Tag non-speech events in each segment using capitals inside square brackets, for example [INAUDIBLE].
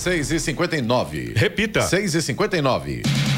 6 e 59 Repita. 6 e 59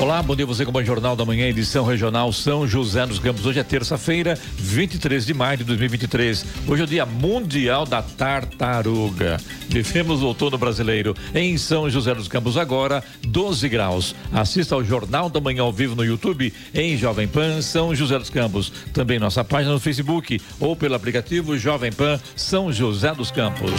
Olá, bom dia você com o Jornal da Manhã, edição regional São José dos Campos. Hoje é terça-feira, 23 de maio de 2023. Hoje é o Dia Mundial da Tartaruga. Vivemos o outono brasileiro em São José dos Campos agora, 12 graus. Assista ao Jornal da Manhã ao vivo no YouTube em Jovem Pan São José dos Campos. Também nossa página no Facebook ou pelo aplicativo Jovem Pan São José dos Campos.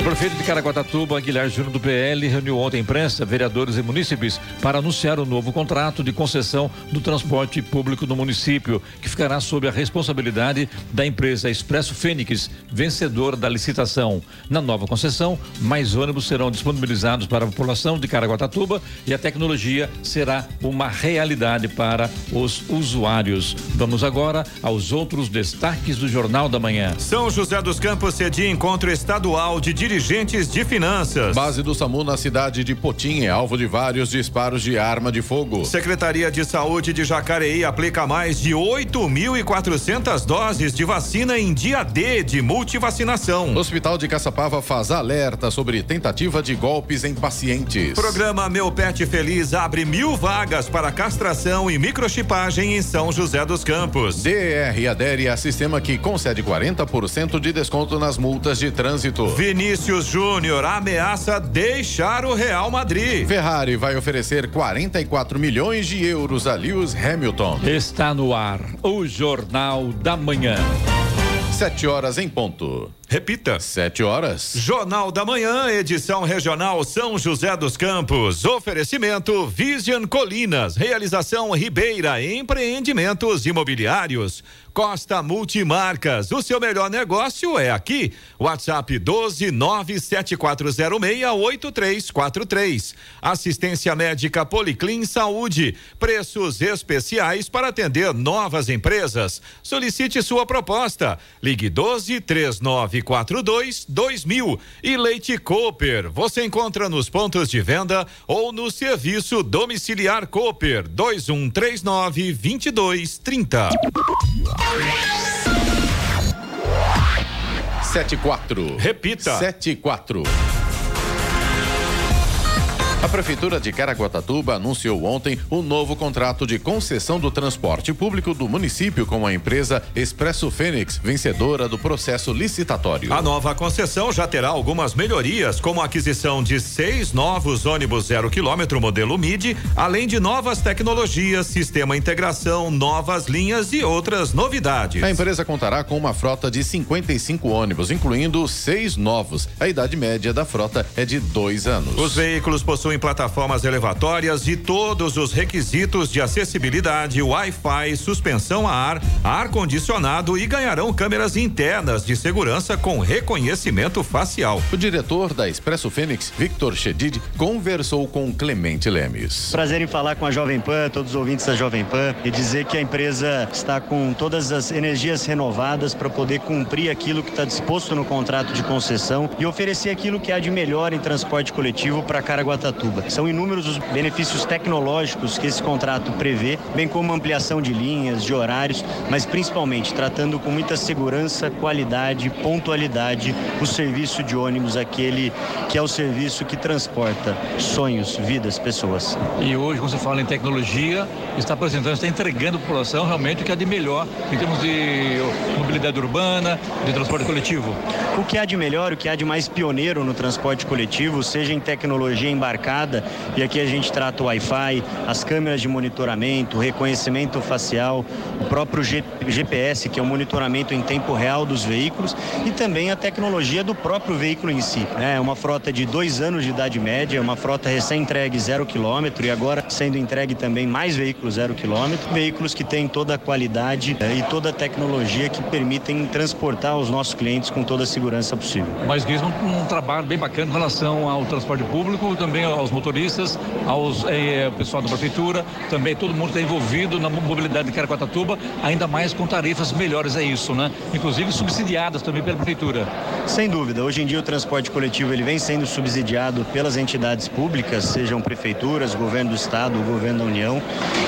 O prefeito de Caraguatatuba, Guilherme Júnior do PL, reuniu ontem imprensa, vereadores e munícipes para anunciar o novo contrato de concessão do transporte público no município, que ficará sob a responsabilidade da empresa Expresso Fênix, vencedora da licitação. Na nova concessão, mais ônibus serão disponibilizados para a população de Caraguatatuba e a tecnologia será uma realidade para os usuários. Vamos agora aos outros destaques do Jornal da Manhã. São José dos Campos cedia encontro estadual de dirigentes de finanças. Base do SAMU na cidade de Potim é alvo de vários disparos de arma de fogo. Secretaria de Saúde de Jacareí aplica mais de 8.400 doses de vacina em dia D de multivacinação. Hospital de Caçapava faz alerta sobre tentativa de golpes em pacientes. Programa Meu Pet Feliz abre mil vagas para castração e microchipagem em São José dos Campos. DR adere a sistema que concede 40% de desconto nas multas de trânsito. Vinícius Vinícius Júnior ameaça deixar o Real Madrid. Ferrari vai oferecer 44 milhões de euros a Lewis Hamilton. Está no ar o Jornal da Manhã. Sete horas em ponto. Repita. Sete horas. Jornal da Manhã, edição regional São José dos Campos. Oferecimento Vision Colinas. Realização Ribeira Empreendimentos Imobiliários. Costa Multimarcas. O seu melhor negócio é aqui. WhatsApp 12 974068343. Assistência médica Policlin Saúde. Preços especiais para atender novas empresas. Solicite sua proposta. Ligue 12 3942 2000. E Leite Cooper. Você encontra nos pontos de venda ou no serviço domiciliar Cooper 2139 2230. Sete quatro. Repita. Sete quatro. A Prefeitura de Caraguatatuba anunciou ontem o um novo contrato de concessão do transporte público do município com a empresa Expresso Fênix, vencedora do processo licitatório. A nova concessão já terá algumas melhorias, como a aquisição de seis novos ônibus zero quilômetro modelo MIDI, além de novas tecnologias, sistema integração, novas linhas e outras novidades. A empresa contará com uma frota de 55 ônibus, incluindo seis novos. A idade média da frota é de dois anos. Os veículos possuem possuem plataformas elevatórias e todos os requisitos de acessibilidade, Wi-Fi, suspensão a ar, ar-condicionado e ganharão câmeras internas de segurança com reconhecimento facial. O diretor da Expresso Fênix, Victor Chedid, conversou com Clemente Lemes. Prazer em falar com a Jovem Pan, todos os ouvintes da Jovem Pan e dizer que a empresa está com todas as energias renovadas para poder cumprir aquilo que está disposto no contrato de concessão e oferecer aquilo que há de melhor em transporte coletivo para Caraguatatuba. São inúmeros os benefícios tecnológicos que esse contrato prevê, bem como ampliação de linhas, de horários, mas principalmente tratando com muita segurança, qualidade, pontualidade o serviço de ônibus, aquele que é o serviço que transporta sonhos, vidas, pessoas. E hoje, quando você fala em tecnologia, está apresentando, está entregando à população realmente o que há de melhor em termos de mobilidade urbana, de transporte coletivo. O que há de melhor, o que há de mais pioneiro no transporte coletivo, seja em tecnologia embarcada e aqui a gente trata o Wi-Fi, as câmeras de monitoramento, reconhecimento facial, o próprio GPS, que é o monitoramento em tempo real dos veículos e também a tecnologia do próprio veículo em si. Né? É uma frota de dois anos de idade média, uma frota recém-entregue zero quilômetro e agora sendo entregue também mais veículos zero quilômetro, veículos que têm toda a qualidade eh, e toda a tecnologia que permitem transportar os nossos clientes com toda a segurança possível. Mas um, um trabalho bem bacana em relação ao transporte público, também ao aos motoristas, aos eh, pessoal da prefeitura, também todo mundo está envolvido na mobilidade de Caraguatatuba, ainda mais com tarifas melhores é isso, né? Inclusive subsidiadas também pela prefeitura. Sem dúvida, hoje em dia o transporte coletivo ele vem sendo subsidiado pelas entidades públicas, sejam prefeituras, governo do estado, governo da União,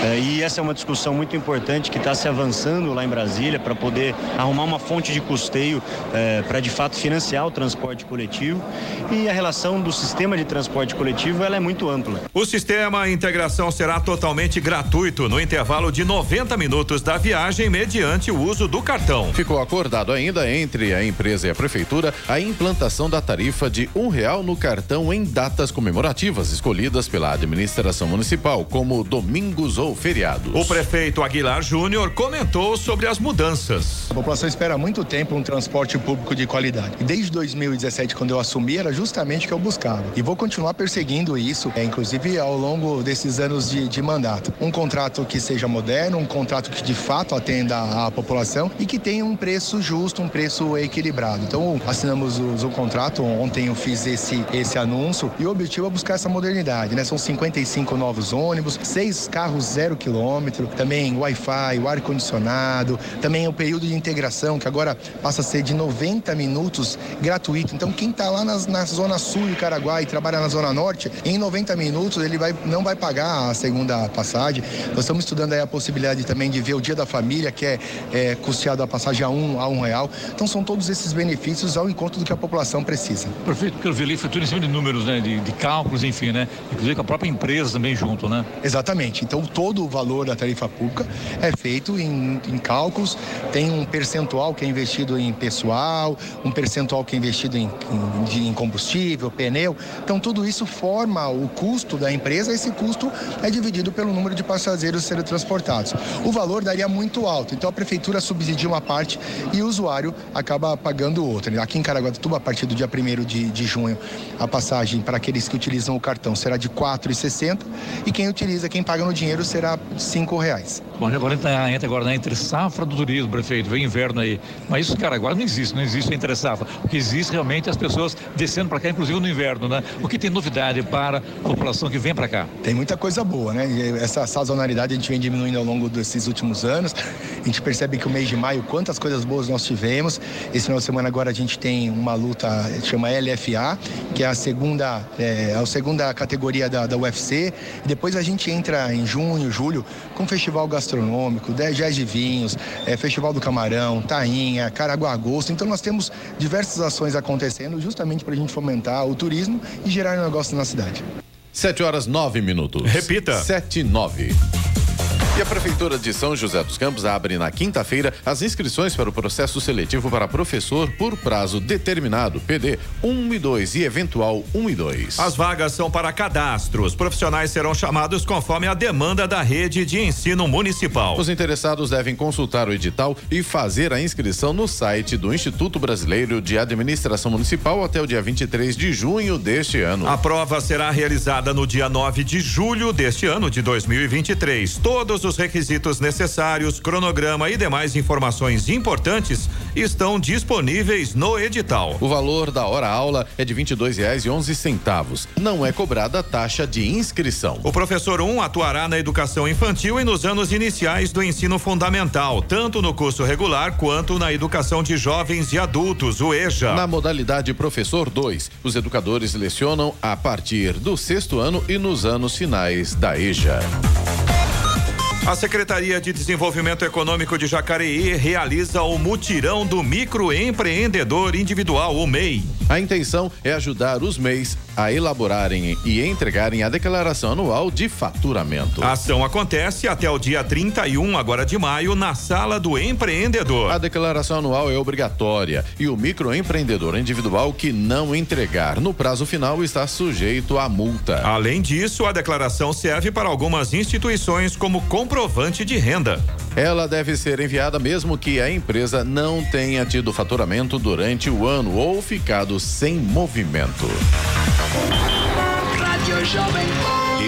eh, e essa é uma discussão muito importante que está se avançando lá em Brasília para poder arrumar uma fonte de custeio eh, para de fato financiar o transporte coletivo e a relação do sistema de transporte coletivo ela é muito ampla. O sistema integração será totalmente gratuito no intervalo de 90 minutos da viagem mediante o uso do cartão. Ficou acordado ainda entre a empresa e a prefeitura a implantação da tarifa de um real no cartão em datas comemorativas escolhidas pela administração municipal, como domingos ou feriados. O prefeito Aguilar Júnior comentou sobre as mudanças. A população espera há muito tempo um transporte público de qualidade. E desde 2017, quando eu assumi, era justamente o que eu buscava. E vou continuar perseguindo isso, é, inclusive ao longo desses anos de, de mandato. Um contrato que seja moderno, um contrato que de fato atenda a população e que tenha um preço justo, um preço equilibrado. Então, assinamos o, o contrato, ontem eu fiz esse, esse anúncio e o objetivo é buscar essa modernidade, né? São 55 novos ônibus, seis carros zero quilômetro, também Wi-Fi, o ar-condicionado, também o período de integração, que agora passa a ser de 90 minutos gratuito. Então, quem está lá nas, na zona sul de Caraguá e trabalha na zona norte, em 90 minutos ele vai, não vai pagar a segunda passagem. Nós estamos estudando aí a possibilidade também de ver o dia da família, que é, é custeado a passagem a um, a um real. Então, são todos esses benefícios ao encontro do que a população precisa. Prefeito, que eu vi ali foi tudo em cima de números, né? De, de cálculos, enfim, né? Inclusive com a própria empresa também junto, né? Exatamente. Então, todo o valor da tarifa pública é feito em, em cálculos, tem um percentual que é investido em pessoal, um percentual que é investido em, em, em combustível, pneu. Então, tudo isso forma o custo da empresa. Esse custo é dividido pelo número de passageiros serem transportados. O valor daria muito alto. Então, a prefeitura subsidia uma parte e o usuário acaba pagando outra. Aqui em Caraguatatuba, a partir do dia 1 de, de junho, a passagem para aqueles que utilizam o cartão será de R$ 4,60 e quem utiliza, quem paga no dinheiro, será R$ 5,00. Bom, agora entra, agora na entre safra do turismo, prefeito, vem inverno aí. Mas isso, cara, agora não existe, não existe entre safra. O que existe realmente é as pessoas descendo para cá, inclusive no inverno, né? O que tem novidade para a população que vem para cá? Tem muita coisa boa, né? Essa sazonalidade a gente vem diminuindo ao longo desses últimos anos. A gente percebe que o mês de maio, quantas coisas boas nós tivemos. Esse final de semana agora a gente tem uma luta, chama LFA, que é a segunda, é, a segunda categoria da, da UFC. Depois a gente entra em junho, julho, com festival gastronômico, 10 jazz de vinhos, é, Festival do Camarão, Tainha, Caraguá. Então nós temos diversas ações acontecendo justamente para a gente fomentar o turismo e gerar negócio na cidade. 7 horas 9 minutos. Repita. 7 e 9. E a Prefeitura de São José dos Campos abre na quinta-feira as inscrições para o processo seletivo para professor por prazo determinado, PD 1 e 2 e eventual 1 e 2. As vagas são para cadastro. Os profissionais serão chamados conforme a demanda da rede de ensino municipal. Os interessados devem consultar o edital e fazer a inscrição no site do Instituto Brasileiro de Administração Municipal até o dia 23 de junho deste ano. A prova será realizada no dia 9 de julho deste ano de 2023. Todos os requisitos necessários, cronograma e demais informações importantes estão disponíveis no edital. O valor da hora-aula é de R$ 22,11. Não é cobrada a taxa de inscrição. O professor 1 um atuará na educação infantil e nos anos iniciais do ensino fundamental, tanto no curso regular quanto na educação de jovens e adultos, o EJA. Na modalidade professor 2, os educadores lecionam a partir do sexto ano e nos anos finais da EJA. A Secretaria de Desenvolvimento Econômico de Jacareí realiza o mutirão do microempreendedor individual, o MEI. A intenção é ajudar os MEIs a elaborarem e entregarem a declaração anual de faturamento. A ação acontece até o dia 31 agora de maio na Sala do Empreendedor. A declaração anual é obrigatória e o microempreendedor individual que não entregar no prazo final está sujeito a multa. Além disso, a declaração serve para algumas instituições como comprovante de renda. Ela deve ser enviada mesmo que a empresa não tenha tido faturamento durante o ano ou ficado sem movimento.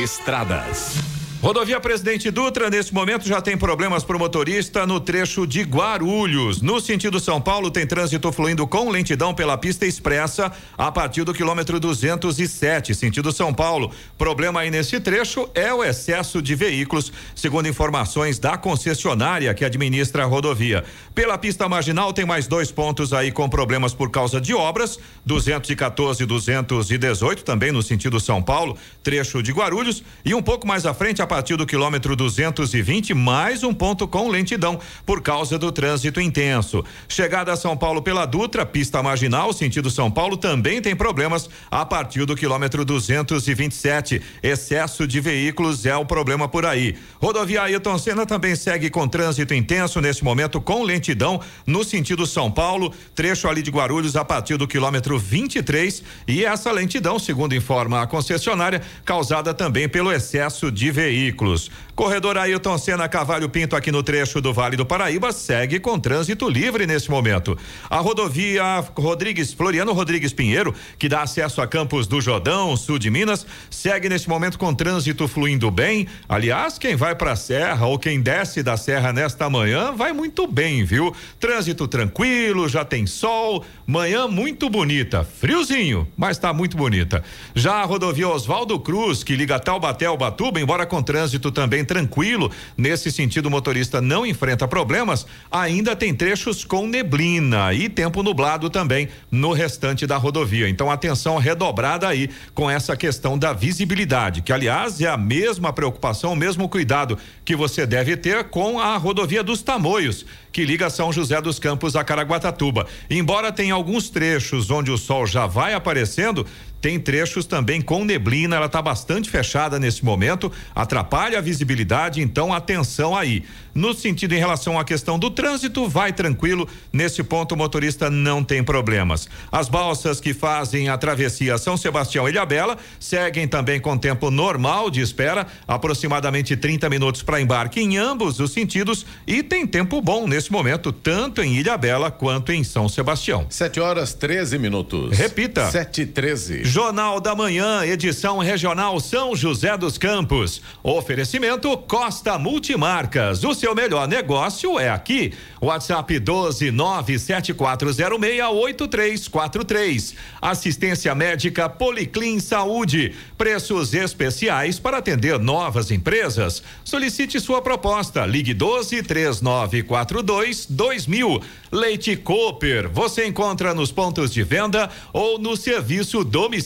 Estradas. Rodovia Presidente Dutra, nesse momento, já tem problemas para o motorista no trecho de Guarulhos. No sentido São Paulo, tem trânsito fluindo com lentidão pela pista expressa a partir do quilômetro 207, sentido São Paulo. Problema aí nesse trecho é o excesso de veículos, segundo informações da concessionária que administra a rodovia. Pela pista marginal, tem mais dois pontos aí com problemas por causa de obras: 214 e 218, também no sentido São Paulo, trecho de Guarulhos. E um pouco mais à frente, a partir do quilômetro 220, mais um ponto com lentidão por causa do trânsito intenso. Chegada a São Paulo pela Dutra, pista marginal, sentido São Paulo, também tem problemas a partir do quilômetro 227. Excesso de veículos é o problema por aí. Rodovia Ailton Senna também segue com trânsito intenso nesse momento com lentidão no sentido São Paulo, trecho ali de Guarulhos a partir do quilômetro 23 e essa lentidão, segundo informa a concessionária, causada também pelo excesso de veículos veículos. Corredor Ailton Senna Cavalho Pinto aqui no trecho do Vale do Paraíba segue com trânsito livre nesse momento. A rodovia Rodrigues Floriano Rodrigues Pinheiro, que dá acesso a Campos do Jordão, sul de Minas, segue nesse momento com trânsito fluindo bem. Aliás, quem vai para a serra ou quem desce da serra nesta manhã vai muito bem, viu? Trânsito tranquilo, já tem sol, manhã muito bonita, friozinho, mas está muito bonita. Já a rodovia Oswaldo Cruz, que liga Taubaté ao Batuba, embora com trânsito também tranquilo. Nesse sentido, o motorista não enfrenta problemas. Ainda tem trechos com neblina e tempo nublado também no restante da rodovia. Então, atenção redobrada aí com essa questão da visibilidade, que aliás é a mesma preocupação, o mesmo cuidado que você deve ter com a rodovia dos Tamoios, que liga São José dos Campos a Caraguatatuba. Embora tenha alguns trechos onde o sol já vai aparecendo, tem trechos também com neblina, ela está bastante fechada nesse momento, atrapalha a visibilidade, então atenção aí. No sentido em relação à questão do trânsito, vai tranquilo. Nesse ponto, o motorista não tem problemas. As balsas que fazem a travessia São Sebastião e Ilhabela seguem também com tempo normal de espera, aproximadamente 30 minutos para embarque em ambos os sentidos e tem tempo bom nesse momento, tanto em Ilhabela quanto em São Sebastião. 7 horas 13 minutos. Repita. 7 e 13. Jornal da Manhã, edição regional São José dos Campos. Oferecimento Costa Multimarcas. O seu melhor negócio é aqui. WhatsApp 12974068343. Assistência médica Policlin Saúde. Preços especiais para atender novas empresas. Solicite sua proposta. Ligue 12 3942 2000. Leite Cooper. Você encontra nos pontos de venda ou no serviço domiciliar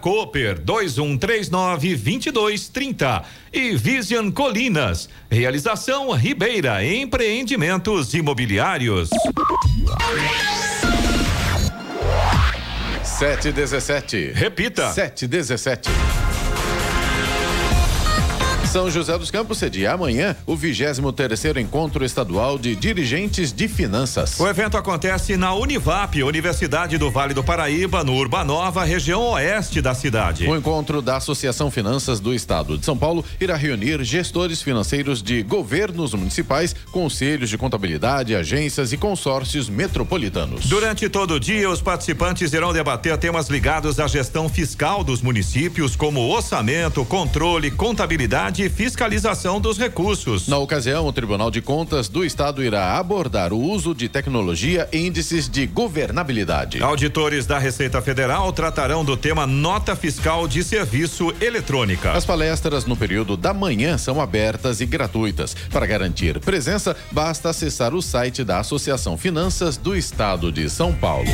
Cooper 2139 2230 e Vision Colinas. Realização Ribeira Empreendimentos Imobiliários. Sete dezessete. Repita. Sete dezessete. São José dos Campos cedia amanhã o 23 terceiro encontro estadual de dirigentes de finanças. O evento acontece na Univap, Universidade do Vale do Paraíba, no Urbanova, região oeste da cidade. O encontro da Associação Finanças do Estado de São Paulo irá reunir gestores financeiros de governos municipais, conselhos de contabilidade, agências e consórcios metropolitanos. Durante todo o dia, os participantes irão debater temas ligados à gestão fiscal dos municípios, como orçamento, controle, contabilidade fiscalização dos recursos. Na ocasião, o Tribunal de Contas do Estado irá abordar o uso de tecnologia e índices de governabilidade. Auditores da Receita Federal tratarão do tema nota fiscal de serviço eletrônica. As palestras no período da manhã são abertas e gratuitas. Para garantir presença, basta acessar o site da Associação Finanças do Estado de São Paulo.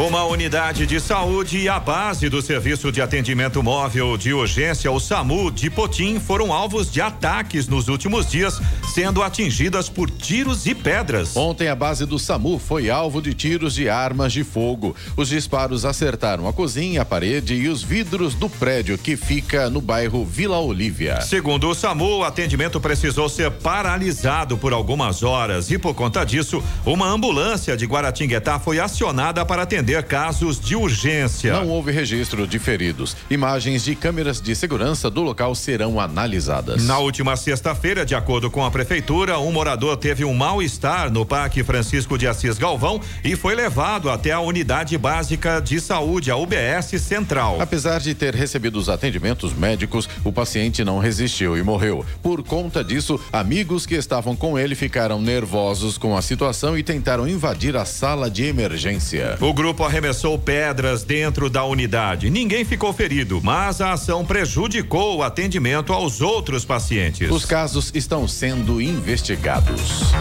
Uma unidade de saúde e a base do Serviço de Atendimento Móvel de Urgência, o SAMU de Potim, foram alvos de ataques nos últimos dias, sendo atingidas por tiros e pedras. Ontem, a base do SAMU foi alvo de tiros de armas de fogo. Os disparos acertaram a cozinha, a parede e os vidros do prédio que fica no bairro Vila Olívia. Segundo o SAMU, o atendimento precisou ser paralisado por algumas horas e, por conta disso, uma ambulância de Guaratinguetá foi acionada para atender casos de urgência. Não houve registro de feridos. Imagens de câmeras de segurança do local serão analisadas. Na última sexta-feira, de acordo com a prefeitura, um morador teve um mal-estar no Parque Francisco de Assis Galvão e foi levado até a unidade básica de saúde, a UBS Central. Apesar de ter recebido os atendimentos médicos, o paciente não resistiu e morreu. Por conta disso, amigos que estavam com ele ficaram nervosos com a situação e tentaram invadir a sala de emergência. O grupo arremessou pedras dentro da unidade. Ninguém ficou ferido, mas a ação prejudicou o atendimento aos outros pacientes. Os casos estão sendo investigados.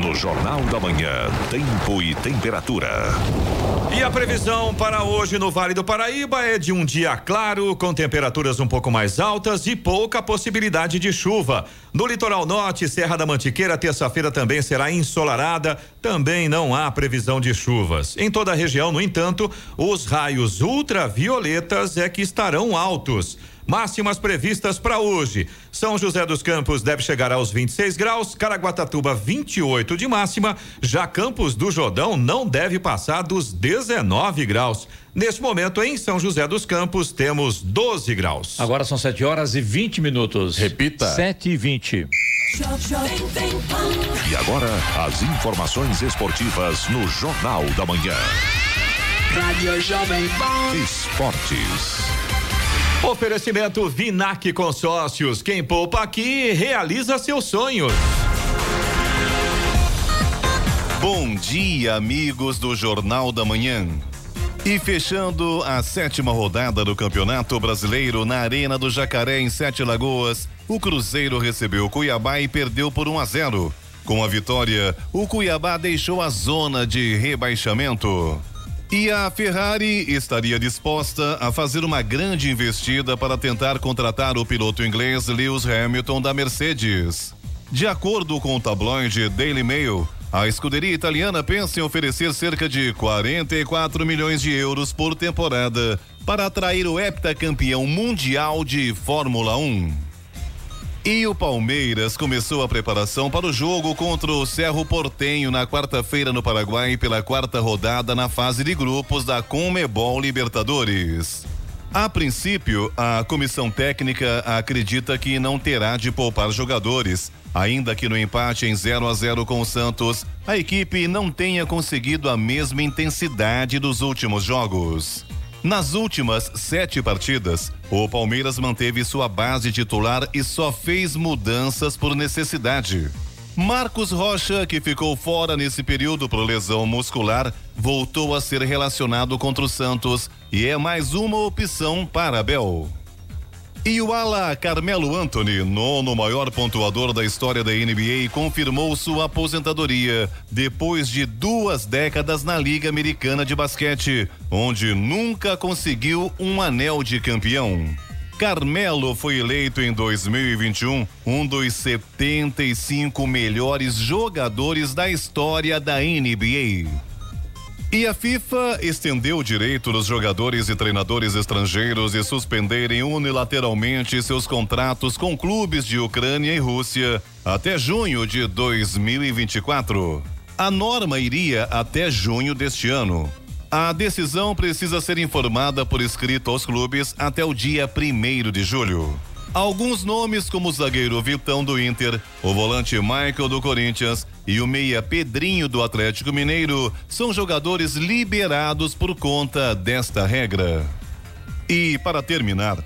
No Jornal da Manhã, tempo e temperatura. E a previsão para hoje no Vale do Paraíba é de um dia claro, com temperaturas um pouco mais altas e pouca possibilidade de chuva. No litoral norte, Serra da Mantiqueira, terça-feira também será ensolarada, também não há previsão de chuvas. Em toda a região, no entanto, os raios ultravioletas é que estarão altos. Máximas previstas para hoje. São José dos Campos deve chegar aos 26 graus, Caraguatatuba 28 de máxima, já Campos do Jordão não deve passar dos 19 graus. Neste momento, em São José dos Campos, temos 12 graus. Agora são 7 horas e 20 minutos. Repita. 7 e 20. E agora, as informações esportivas no Jornal da Manhã. Rádio Jovem Pan. Esportes. Oferecimento Vinac Consórcios. Quem poupa aqui realiza seus sonhos. Bom dia, amigos do Jornal da Manhã. E fechando a sétima rodada do Campeonato Brasileiro na Arena do Jacaré, em Sete Lagoas, o Cruzeiro recebeu o Cuiabá e perdeu por 1 a 0. Com a vitória, o Cuiabá deixou a zona de rebaixamento. E a Ferrari estaria disposta a fazer uma grande investida para tentar contratar o piloto inglês Lewis Hamilton da Mercedes. De acordo com o tabloide Daily Mail, a escuderia italiana pensa em oferecer cerca de 44 milhões de euros por temporada para atrair o heptacampeão mundial de Fórmula 1. E o Palmeiras começou a preparação para o jogo contra o Cerro Portenho na quarta-feira no Paraguai pela quarta rodada na fase de grupos da Conmebol Libertadores. A princípio, a comissão técnica acredita que não terá de poupar jogadores, ainda que no empate em 0 a 0 com o Santos, a equipe não tenha conseguido a mesma intensidade dos últimos jogos. Nas últimas sete partidas, o Palmeiras manteve sua base titular e só fez mudanças por necessidade. Marcos Rocha, que ficou fora nesse período por lesão muscular, voltou a ser relacionado contra o Santos e é mais uma opção para Abel. E o ala Carmelo Anthony, nono maior pontuador da história da NBA, confirmou sua aposentadoria depois de duas décadas na Liga Americana de Basquete, onde nunca conseguiu um anel de campeão. Carmelo foi eleito em 2021 um dos 75 melhores jogadores da história da NBA. E a FIFA estendeu o direito dos jogadores e treinadores estrangeiros de suspenderem unilateralmente seus contratos com clubes de Ucrânia e Rússia até junho de 2024. A norma iria até junho deste ano. A decisão precisa ser informada por escrito aos clubes até o dia 1 de julho. Alguns nomes como o zagueiro Vitão do Inter, o volante Michael do Corinthians e o meia Pedrinho do Atlético Mineiro são jogadores liberados por conta desta regra. E para terminar,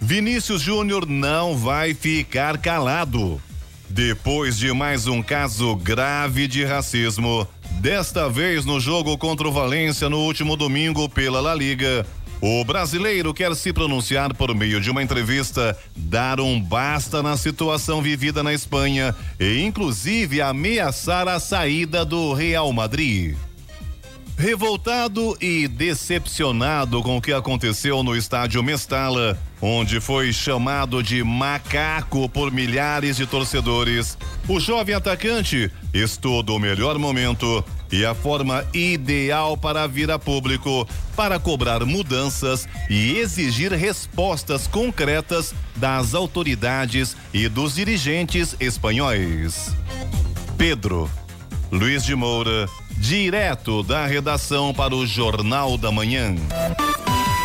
Vinícius Júnior não vai ficar calado. Depois de mais um caso grave de racismo, desta vez no jogo contra o Valência no último domingo pela La Liga, o brasileiro quer se pronunciar por meio de uma entrevista, dar um basta na situação vivida na Espanha e, inclusive, ameaçar a saída do Real Madrid. Revoltado e decepcionado com o que aconteceu no estádio Mestala, onde foi chamado de macaco por milhares de torcedores, o jovem atacante estuda o melhor momento e a forma ideal para vir a público para cobrar mudanças e exigir respostas concretas das autoridades e dos dirigentes espanhóis. Pedro Luiz de Moura, direto da redação para o Jornal da Manhã.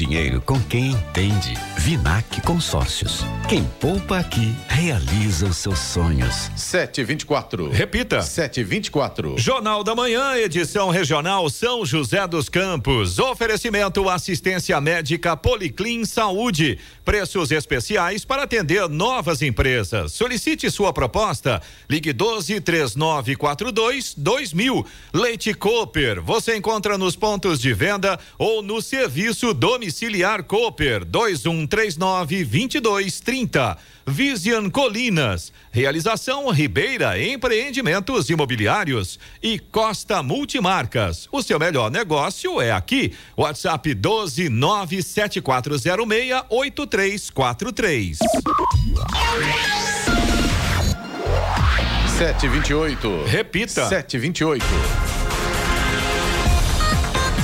dinheiro com quem entende. Vinac Consórcios. Quem poupa aqui realiza os seus sonhos. 724. Repita. 724. Jornal da Manhã, edição regional São José dos Campos. Oferecimento assistência médica Policlin Saúde. Preços especiais para atender novas empresas. Solicite sua proposta. Ligue 12 3942 2000. Leite Cooper. Você encontra nos pontos de venda ou no serviço domiciliar Cooper 2139 2230. Vision Colinas. Realização Ribeira Empreendimentos Imobiliários e Costa Multimarcas. O seu melhor negócio é aqui. WhatsApp 12 97406 8343. 728. Repita. 728.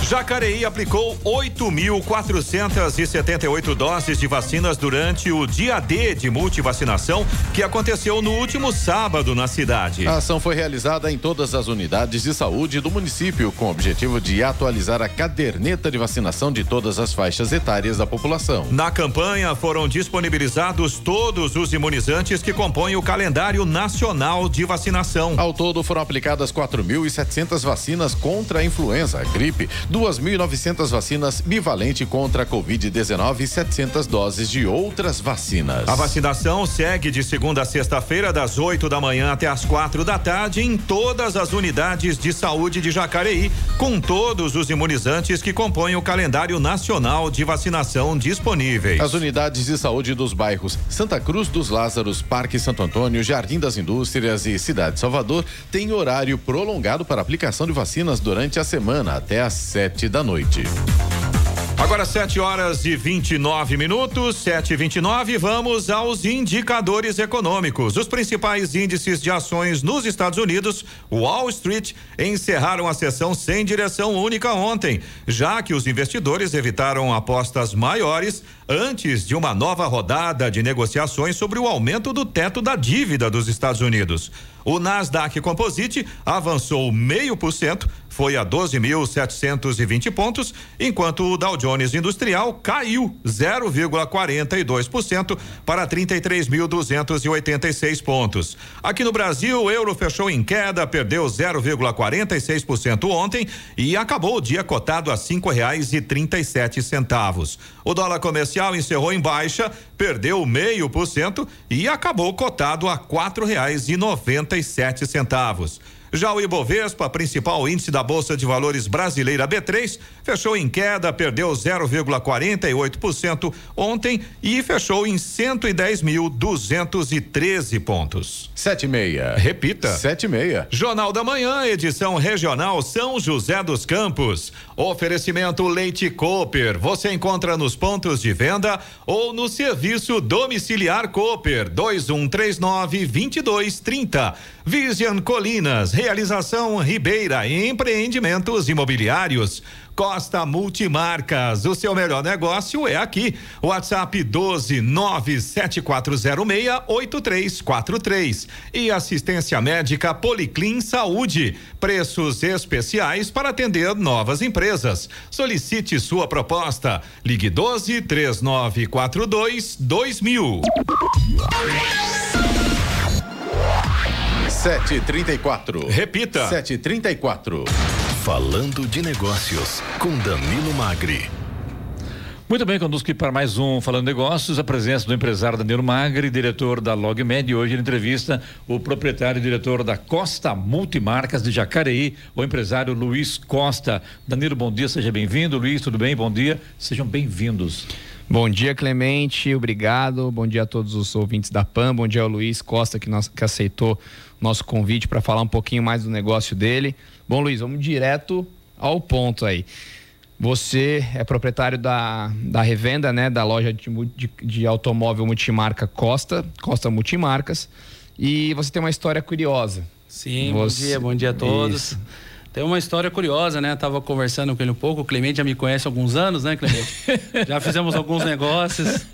Jacareí aplicou 8.478 doses de vacinas durante o dia D de multivacinação que aconteceu no último sábado na cidade. A ação foi realizada em todas as unidades de saúde do município com o objetivo de atualizar a caderneta de vacinação de todas as faixas etárias da população. Na campanha foram disponibilizados todos os imunizantes que compõem o calendário nacional de vacinação. Ao todo foram aplicadas 4.700 vacinas contra a influenza, a gripe, 2.900 vacinas bivalente contra a Covid-19 e 700 doses de outras vacinas. A vacinação segue de segunda a sexta-feira, das 8 da manhã até as quatro da tarde, em todas as unidades de saúde de Jacareí, com todos os imunizantes que compõem o calendário nacional de vacinação disponíveis. As unidades de saúde dos bairros Santa Cruz dos Lázaros, Parque Santo Antônio, Jardim das Indústrias e Cidade Salvador têm horário prolongado para aplicação de vacinas durante a semana até às sete da noite. Agora 7 horas e 29 minutos, 7 e 29 vamos aos indicadores econômicos. Os principais índices de ações nos Estados Unidos, Wall Street, encerraram a sessão sem direção única ontem, já que os investidores evitaram apostas maiores antes de uma nova rodada de negociações sobre o aumento do teto da dívida dos Estados Unidos. O Nasdaq Composite avançou meio por cento, foi a 12.720 pontos, enquanto o Dow Jones Industrial caiu 0,42% para 33.286 pontos. Aqui no Brasil, o euro fechou em queda, perdeu 0,46% ontem e acabou o dia cotado a cinco reais e trinta e sete centavos. O dólar comercial encerrou em baixa, perdeu meio por cento e acabou cotado a quatro reais e noventa e sete centavos. Já o Ibovespa, principal índice da Bolsa de Valores brasileira B3, fechou em queda, perdeu 0,48% ontem e fechou em 110.213 pontos. Sete e meia. Repita. Sete e meia. Jornal da Manhã, edição regional São José dos Campos. Oferecimento Leite Cooper. Você encontra nos pontos de venda ou no serviço domiciliar Cooper 2139 2230. Vision Colinas, realização Ribeira Empreendimentos Imobiliários. Costa Multimarcas, o seu melhor negócio é aqui. WhatsApp 12 97406 8343 e assistência médica Policlin Saúde. Preços especiais para atender novas empresas. Solicite sua proposta. Ligue 12 3942 2000. Sete trinta e quatro. Repita. Sete trinta e quatro. Falando de Negócios, com Danilo Magri. Muito bem, aqui para mais um Falando Negócios, a presença do empresário Danilo Magri, diretor da LogMed. Hoje ele entrevista o proprietário e diretor da Costa Multimarcas de Jacareí, o empresário Luiz Costa. Danilo, bom dia, seja bem-vindo. Luiz, tudo bem? Bom dia. Sejam bem-vindos. Bom dia, Clemente. Obrigado. Bom dia a todos os ouvintes da PAN. Bom dia ao Luiz Costa, que, nós, que aceitou nosso convite para falar um pouquinho mais do negócio dele. Bom, Luiz, vamos direto ao ponto aí. Você é proprietário da, da revenda, né, da loja de, de, de automóvel multimarca Costa, Costa Multimarcas, e você tem uma história curiosa. Sim, você... bom dia, bom dia a todos. Isso. Tem uma história curiosa, né? Tava conversando com ele um pouco. O Clemente já me conhece há alguns anos, né, Clemente? [LAUGHS] já fizemos alguns negócios.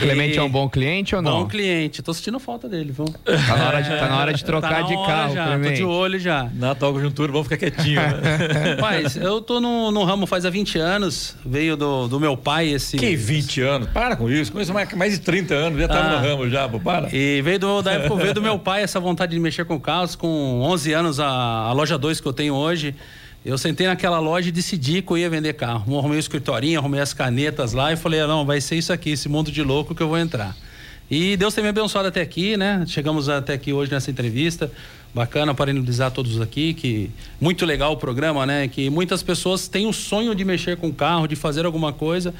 Clemente e... é um bom cliente ou não? Bom cliente. Tô sentindo falta dele, viu? Tá na hora de, tá na hora de trocar tá de carro, já, Clemente. Tô de olho já. Na atual conjuntura, vamos ficar quietinho. Né? [LAUGHS] Mas eu tô no, no, ramo faz há 20 anos. Veio do, do meu pai esse... Que 20 anos? Para com isso. Conheço mais, mais de 30 anos. Já tava ah. no ramo já, pô. Para. E veio do, da época, veio do meu pai essa vontade de mexer com carros. Com 11 anos, a, a loja 2 que eu tenho hoje eu sentei naquela loja e decidi que eu ia vender carro. Arrumei o escritorinho, arrumei as canetas lá e falei: não, vai ser isso aqui, esse mundo de louco que eu vou entrar. E Deus tem me abençoado até aqui, né? Chegamos até aqui hoje nessa entrevista. Bacana parabenizar todos aqui, que muito legal o programa, né? Que muitas pessoas têm o sonho de mexer com o carro, de fazer alguma coisa.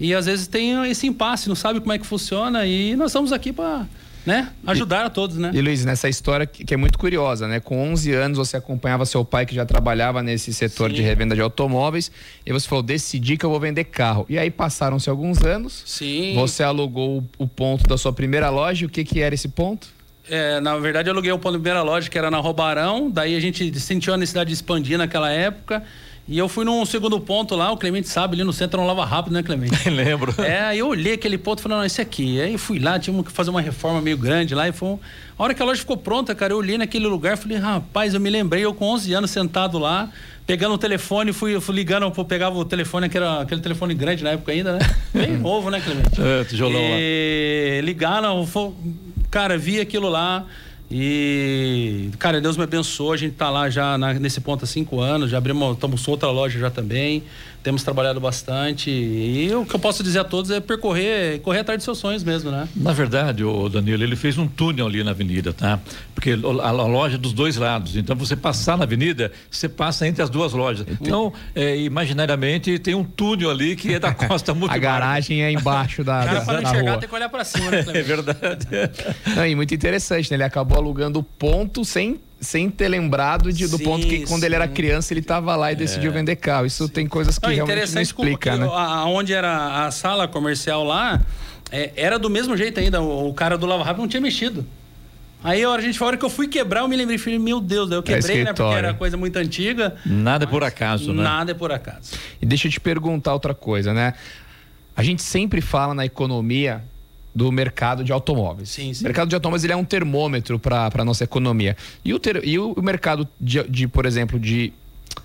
E às vezes tem esse impasse, não sabe como é que funciona. E nós estamos aqui para né? Ajudar e, a todos, né? E Luiz, nessa história que, que, é muito curiosa, né? Com 11 anos você acompanhava seu pai que já trabalhava nesse setor Sim. de revenda de automóveis e você falou, decidi que eu vou vender carro. E aí passaram-se alguns anos. Sim. Você alugou o, o ponto da sua primeira loja. O que que era esse ponto? É, na verdade, eu aluguei o ponto da primeira loja, que era na Robarão. Daí a gente sentiu a necessidade de expandir naquela época. E eu fui num segundo ponto lá, o Clemente sabe, ali no centro não lava rápido, né, Clemente? [LAUGHS] Lembro. É, aí eu olhei aquele ponto e falei, não, esse aqui. Aí fui lá, tinha que fazer uma reforma meio grande lá e foi. A hora que a loja ficou pronta, cara, eu olhei naquele lugar e falei, rapaz, eu me lembrei, eu com 11 anos sentado lá, pegando o telefone, fui, fui ligando, eu pegava o telefone, que era aquele telefone grande na época ainda, né? [LAUGHS] Bem novo, né, Clemente? É, tijolão e... lá. Ligaram, foi... cara, vi aquilo lá. E, cara, Deus me abençoou. A gente tá lá já na, nesse ponto há cinco anos. Já abrimos, estamos outra loja já também. Temos trabalhado bastante. E o que eu posso dizer a todos é percorrer, correr atrás dos seus sonhos mesmo, né? Na verdade, o Danilo, ele fez um túnel ali na avenida, tá? Porque a, a loja é dos dois lados. Então, você passar na avenida, você passa entre as duas lojas. Então, é, imaginariamente, tem um túnel ali que é da [LAUGHS] Costa muito A garagem é embaixo da, [LAUGHS] da, da, da enxergar, rua. tem que olhar pra cima, né, [LAUGHS] É verdade. Não, e muito interessante, né? Ele acabou alugando ponto sem sem ter lembrado de, do sim, ponto que quando sim. ele era criança ele estava lá e decidiu é. vender carro. Isso sim. tem coisas que não, realmente não explica, né? Onde era a sala comercial lá, é, era do mesmo jeito ainda. O, o cara do Lava Rápido não tinha mexido. Aí a hora, a gente, a hora que eu fui quebrar, eu me lembrei, falei, meu Deus, eu quebrei, é né? Porque era coisa muito antiga. Nada é por acaso, né? Nada é por acaso. E deixa eu te perguntar outra coisa, né? A gente sempre fala na economia do mercado de automóveis. Sim, sim. O mercado de automóveis ele é um termômetro para a nossa economia. E o, ter, e o mercado de, de, por exemplo, de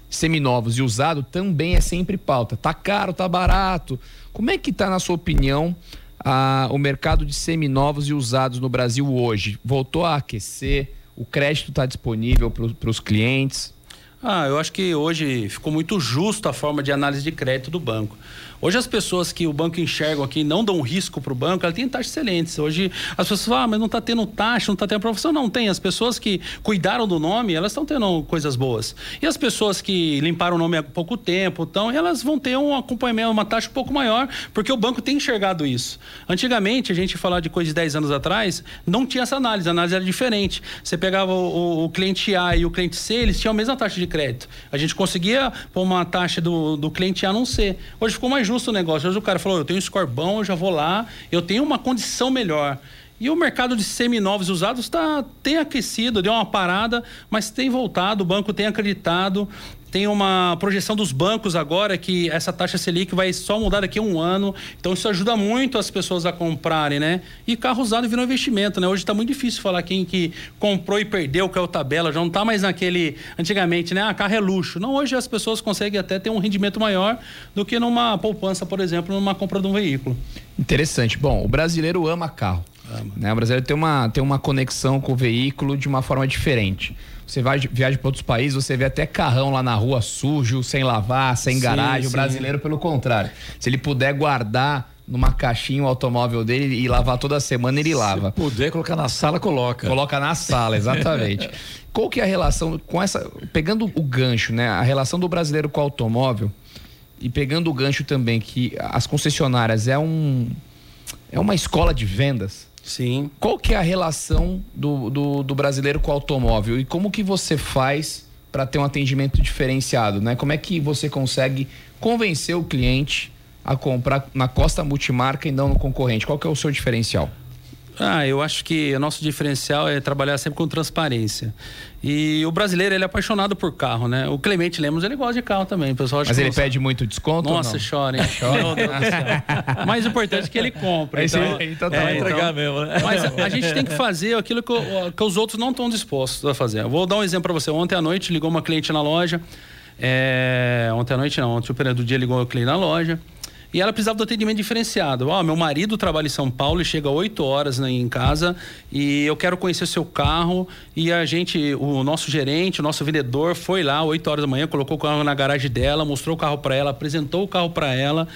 seminovos e usado também é sempre pauta. Tá caro, tá barato. Como é que tá, na sua opinião, a, o mercado de seminovos e usados no Brasil hoje? Voltou a aquecer? O crédito está disponível para os clientes? Ah, eu acho que hoje ficou muito justo a forma de análise de crédito do banco. Hoje as pessoas que o banco enxergam aqui não dão risco para o banco, elas têm taxas excelentes. Hoje as pessoas falam, ah, mas não está tendo taxa, não está tendo profissão. Não tem. As pessoas que cuidaram do nome, elas estão tendo coisas boas. E as pessoas que limparam o nome há pouco tempo, então, elas vão ter um acompanhamento, uma taxa um pouco maior, porque o banco tem enxergado isso. Antigamente, a gente falar de coisa de 10 anos atrás, não tinha essa análise, a análise era diferente. Você pegava o, o cliente A e o cliente C, eles tinham a mesma taxa de crédito. A gente conseguia pôr uma taxa do, do cliente A não C. Hoje ficou mais justo o negócio. Hoje o cara falou, eu tenho um score bom, eu já vou lá, eu tenho uma condição melhor. E o mercado de seminovos usados tá, tem aquecido, deu uma parada, mas tem voltado, o banco tem acreditado. Tem uma projeção dos bancos agora que essa taxa Selic vai só mudar daqui a um ano. Então isso ajuda muito as pessoas a comprarem, né? E carro usado virou investimento, né? Hoje está muito difícil falar quem que comprou e perdeu, que é o tabela, já não está mais naquele antigamente, né? Ah, carro é luxo. Não, hoje as pessoas conseguem até ter um rendimento maior do que numa poupança, por exemplo, numa compra de um veículo. Interessante. Bom, o brasileiro ama carro. Ama. Né? O brasileiro tem uma, tem uma conexão com o veículo de uma forma diferente. Você vai viaja para outros países, você vê até carrão lá na rua sujo, sem lavar, sem sim, garagem. Sim. O brasileiro, pelo contrário, [LAUGHS] se ele puder guardar numa caixinha o automóvel dele e lavar toda semana, ele lava. Se puder colocar na sala, coloca. Coloca na sala, exatamente. [LAUGHS] Qual que é a relação com essa, pegando o gancho, né? A relação do brasileiro com o automóvel e pegando o gancho também que as concessionárias é um é uma escola de vendas. Sim. Qual que é a relação do, do, do brasileiro com o automóvel e como que você faz para ter um atendimento diferenciado, né? Como é que você consegue convencer o cliente a comprar na Costa Multimarca e não no concorrente? Qual que é o seu diferencial? Ah, eu acho que o nosso diferencial é trabalhar sempre com transparência. E o brasileiro, ele é apaixonado por carro, né? O Clemente Lemos, ele gosta de carro também. O pessoal acha Mas que ele não pede muito desconto? Nossa, ou não? chora, hein? Meu Deus do céu. Mais importante é que ele compra. Então, então tá é, bom. entregar mesmo, né? Mas a, a gente tem que fazer aquilo que, o- que os outros não estão dispostos a fazer. Eu vou dar um exemplo para você. Ontem à noite ligou uma cliente na loja. é, ontem à noite não, ontem o período do dia ligou uma cliente na loja. E ela precisava do atendimento diferenciado. Ó, meu marido trabalha em São Paulo e chega 8 horas né, em casa e eu quero conhecer seu carro. E a gente, o nosso gerente, o nosso vendedor foi lá 8 horas da manhã, colocou o carro na garagem dela, mostrou o carro para ela, apresentou o carro para ela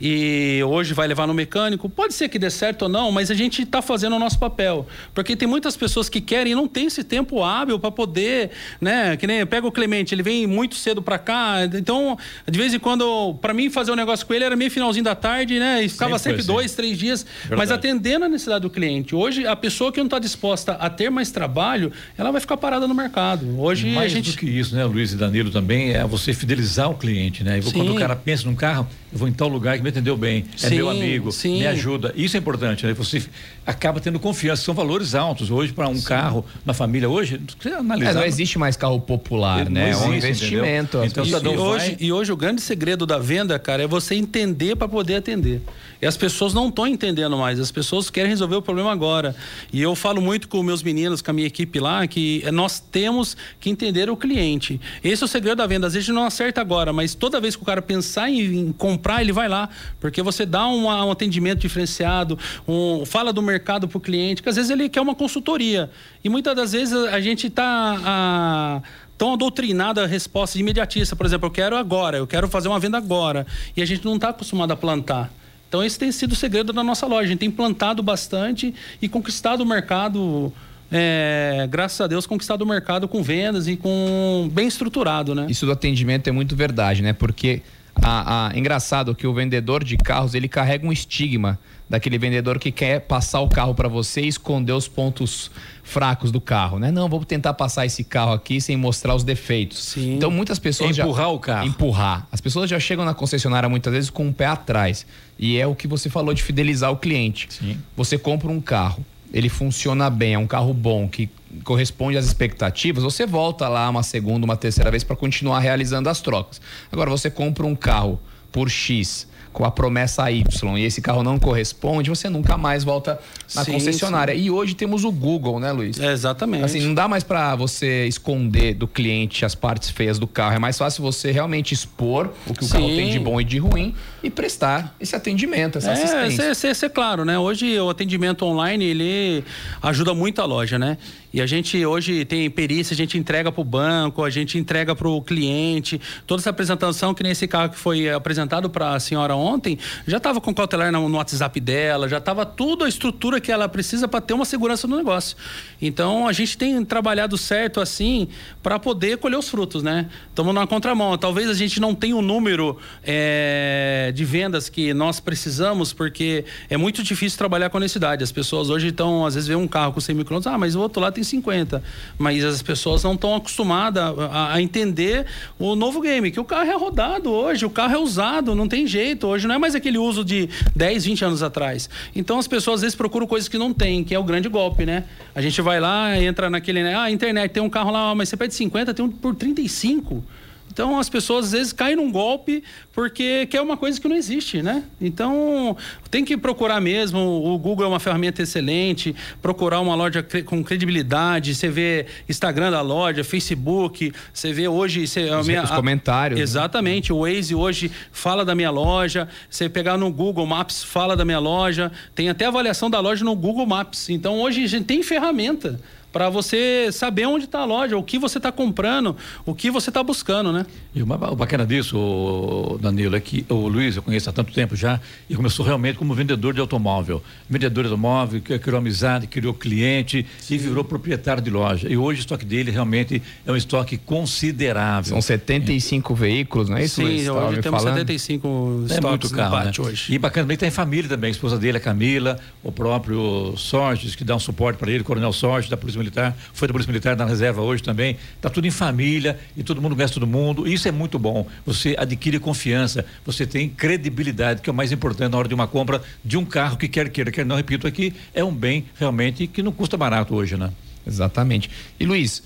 e hoje vai levar no mecânico. Pode ser que dê certo ou não, mas a gente está fazendo o nosso papel. Porque tem muitas pessoas que querem e não tem esse tempo hábil para poder, né? Que nem pega o Clemente, ele vem muito cedo para cá. Então, de vez em quando, para mim fazer um negócio com ele era meio finalzinho da tarde, né? E ficava Sempre sempre, assim. dois, três dias, mas Verdade. atendendo a necessidade do cliente. Hoje, a pessoa que não está disposta a ter mais trabalho, ela vai ficar parada no mercado. Hoje Mais a gente. do que isso, né, Luiz e Danilo também, é você fidelizar o cliente, né? E quando o cara pensa num carro, eu vou em tal lugar que me atendeu bem, é Sim, meu amigo, sim. me ajuda. Isso é importante, né? Você acaba tendo confiança, são valores altos hoje para um carro na família hoje, você analisar. É, não existe mais carro popular, Não né? é um existe, investimento. As Então, E, e hoje, vai- e hoje o grande segredo da venda, cara, é você entender para poder atender. E as pessoas não estão entendendo mais, as pessoas querem resolver o problema agora. E eu falo muito com meus meninos, com a minha equipe lá, que nós temos que entender o cliente. Esse é o segredo da venda. Às vezes não acerta agora, mas toda vez que o cara pensar em, em comprar, ele vai lá. Porque você dá uma- um atendimento diferenciado, um- fala do mercado para o cliente, que às vezes ele quer uma consultoria. E muitas das vezes a, a gente está tão doutrinada a resposta imediatista. Por exemplo, eu quero agora, eu quero fazer uma venda agora. E a gente não está acostumado a plantar. Então, esse tem sido o segredo da nossa loja. A gente tem plantado bastante e conquistado o mercado. é, graças a Deus, conquistado o mercado com vendas e com bem estruturado, né? Isso do atendimento é muito verdade, né? Porque a, a- engraçado que o vendedor de carros ele carrega um estigma daquele vendedor que quer passar o carro para você e esconder os pontos fracos do carro, né? Não, vou tentar passar esse carro aqui sem mostrar os defeitos. Sim. Então muitas pessoas já- Empurrar o carro. empurrar. As pessoas já chegam na concessionária muitas vezes com o pé atrás. E é o que você falou de fidelizar o cliente. Sim. Você compra um carro, ele funciona bem, é um carro bom que corresponde às expectativas, você volta lá uma segunda, uma terceira vez para continuar realizando as trocas. Agora você compra um carro por X com a promessa Y e esse carro não corresponde, você nunca mais volta na Sim, concessionária. E hoje temos o Google, né, Luiz? É, exatamente. Assim, não dá mais para você esconder do cliente as partes feias do carro. É mais fácil você realmente expor o que o carro Sim. tem de bom e de ruim e prestar esse atendimento, essa É, assistência. ser, ser, ser claro, né? Hoje o atendimento online ele ajuda muito a loja, né? E a gente hoje tem perícia, a gente entrega para o banco, a gente entrega para o cliente. Toda essa apresentação, que nem esse carro que foi apresentado para a senhora ontem, já estava com cautelar no, no WhatsApp dela, já estava tudo a estrutura que ela precisa para ter uma segurança no negócio. Então a gente tem trabalhado certo assim para poder colher os frutos, né? Estamos na contramão. Talvez a gente não tenha o número é, de vendas que nós precisamos, porque é muito difícil trabalhar com honestidade. As pessoas hoje estão, às vezes, vê um carro com 100 mil quilômetros, ah, mas o outro lá tem 50. Mas as pessoas não estão acostumadas a, a entender o novo game, que o carro é rodado hoje, o carro é usado, não tem jeito. Hoje não é mais aquele uso de 10, 20 anos atrás. Então as pessoas às vezes procuram coisas que não tem, que é o grande golpe, né? A gente vai lá, entra naquele, né? Ah, internet, tem um carro lá, mas você pede 50, tem um por 35. Então as pessoas às vezes caem num golpe porque quer uma coisa que não existe, né? Então tem que procurar mesmo. O Google é uma ferramenta excelente. Procurar uma loja com credibilidade. Você vê Instagram da loja, Facebook. Você vê hoje você, a Os- os comentários, né? Exatamente. O Waze hoje fala da minha loja. Você pegar no Google Maps fala da minha loja. Tem até avaliação da loja no Google Maps. Então hoje a gente tem ferramenta. Para você saber onde está a loja, o que você está comprando, o que você está buscando, né? E uma, o bacana disso, o Danilo, é que o Luiz eu conheço há tanto tempo já e começou realmente como vendedor de automóvel. Vendedor de automóvel, que criou amizade, criou cliente Sim. e virou proprietário de loja. E hoje o estoque dele realmente é um estoque considerável. São 75 é. veículos, não é isso, Sim, Luiz? hoje temos falando? 75 é estoques muito carro, né? hoje. E bacana também tem família também, a esposa dele, a Camila, o próprio Sorges, que dá um suporte para ele, o Coronel Sorges da Polícia Militar, foi da Polícia Militar na reserva hoje também. Está tudo em família e todo mundo conhece todo mundo. Isso é muito bom. Você adquire confiança, você tem credibilidade, que é o mais importante na hora de uma compra de um carro que quer queira, quer não, repito aqui, é um bem realmente que não custa barato hoje, né? Exatamente. E Luiz,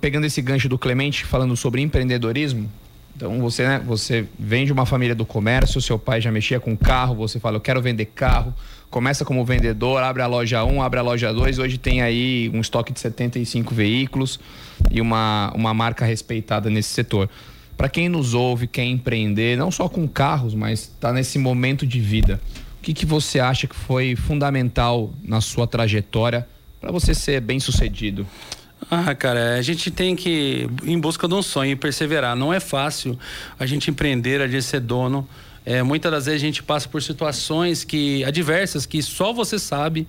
pegando esse gancho do Clemente, falando sobre empreendedorismo, então você, né, você vem de uma família do comércio, seu pai já mexia com carro, você fala, eu quero vender carro, começa como vendedor, abre a loja 1, abre a loja 2, hoje tem aí um estoque de 75 veículos e uma, uma marca respeitada nesse setor. Para quem nos ouve, quer empreender, não só com carros, mas está nesse momento de vida, o que, que você acha que foi fundamental na sua trajetória para você ser bem sucedido? Ah, cara, a gente tem que ir em busca de um sonho e perseverar. Não é fácil a gente empreender, a gente ser dono. É, muitas das vezes a gente passa por situações que adversas que só você sabe,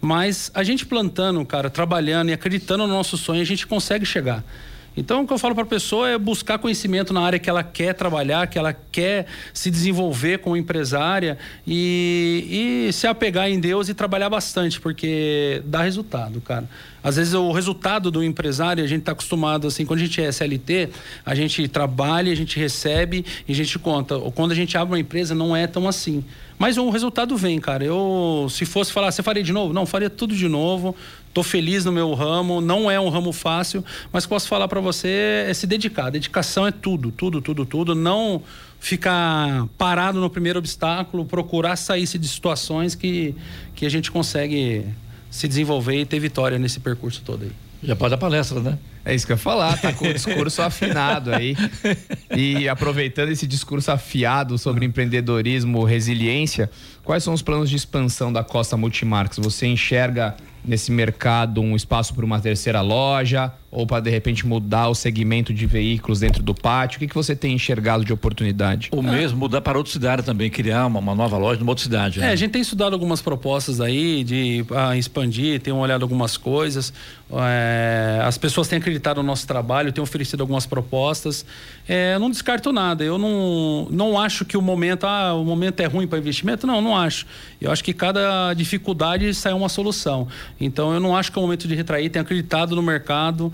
mas a gente plantando, cara, trabalhando e acreditando no nosso sonho, a gente consegue chegar. Então, o que eu falo para a pessoa é buscar conhecimento na área que ela quer trabalhar, que ela quer se desenvolver como empresária e, e se apegar em Deus e trabalhar bastante, porque dá resultado, cara. Às vezes o resultado do empresário, a gente está acostumado assim, quando a gente é SLT, a gente trabalha, a gente recebe e a gente conta. Quando a gente abre uma empresa, não é tão assim. Mas o resultado vem, cara. Eu, se fosse falar, você faria de novo? Não, faria tudo de novo. Tô feliz no meu ramo, não é um ramo fácil, mas posso falar para você é se dedicar. Dedicação é tudo, tudo, tudo, tudo. Não ficar parado no primeiro obstáculo, procurar sair de situações que, que a gente consegue se desenvolver e ter vitória nesse percurso todo aí. Já pode dar palestra, né? É isso que eu ia falar, tá com o discurso afinado aí. E aproveitando esse discurso afiado sobre empreendedorismo, resiliência, quais são os planos de expansão da Costa Multimarcas? Você enxerga nesse mercado um espaço para uma terceira loja ou para de repente mudar o segmento de veículos dentro do pátio? O que, que você tem enxergado de oportunidade? Ou mesmo mudar para outra cidade também, criar uma, uma nova loja numa outra cidade. Né? É, a gente tem estudado algumas propostas aí de ah, expandir, tem olhado algumas coisas. É, as pessoas têm acreditado no nosso trabalho, têm oferecido algumas propostas. É, eu não descarto nada. Eu não, não acho que o momento, ah, o momento é ruim para investimento. Não, não acho. Eu acho que cada dificuldade sai uma solução. Então eu não acho que é o momento de retrair. Tenho acreditado no mercado,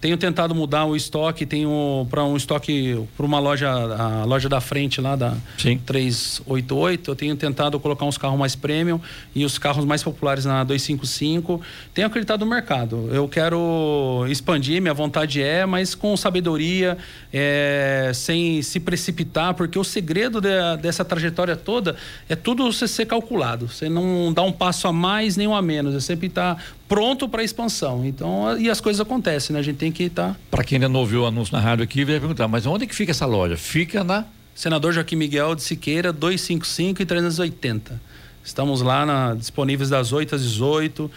tenho tentado mudar o estoque, tenho para um estoque para uma loja, a loja da frente lá da Sim. 388, eu tenho tentado colocar uns carros mais premium e os carros mais populares na 255. Tenho acreditado no mercado. Eu quero expandir, minha vontade é, mas com sabedoria, é, sem se precipitar, porque o segredo de, dessa trajetória toda é tudo você ser calculado. Você não dá um passo a mais nem um a menos. É sempre estar tá pronto para expansão. Então, e as coisas acontecem, né? A gente tem que. Tá... Para quem ainda não ouviu o anúncio na rádio aqui, vai perguntar, mas onde é que fica essa loja? Fica na. Senador Joaquim Miguel de Siqueira, 255 e 380. Estamos lá na, disponíveis das 8 às 18,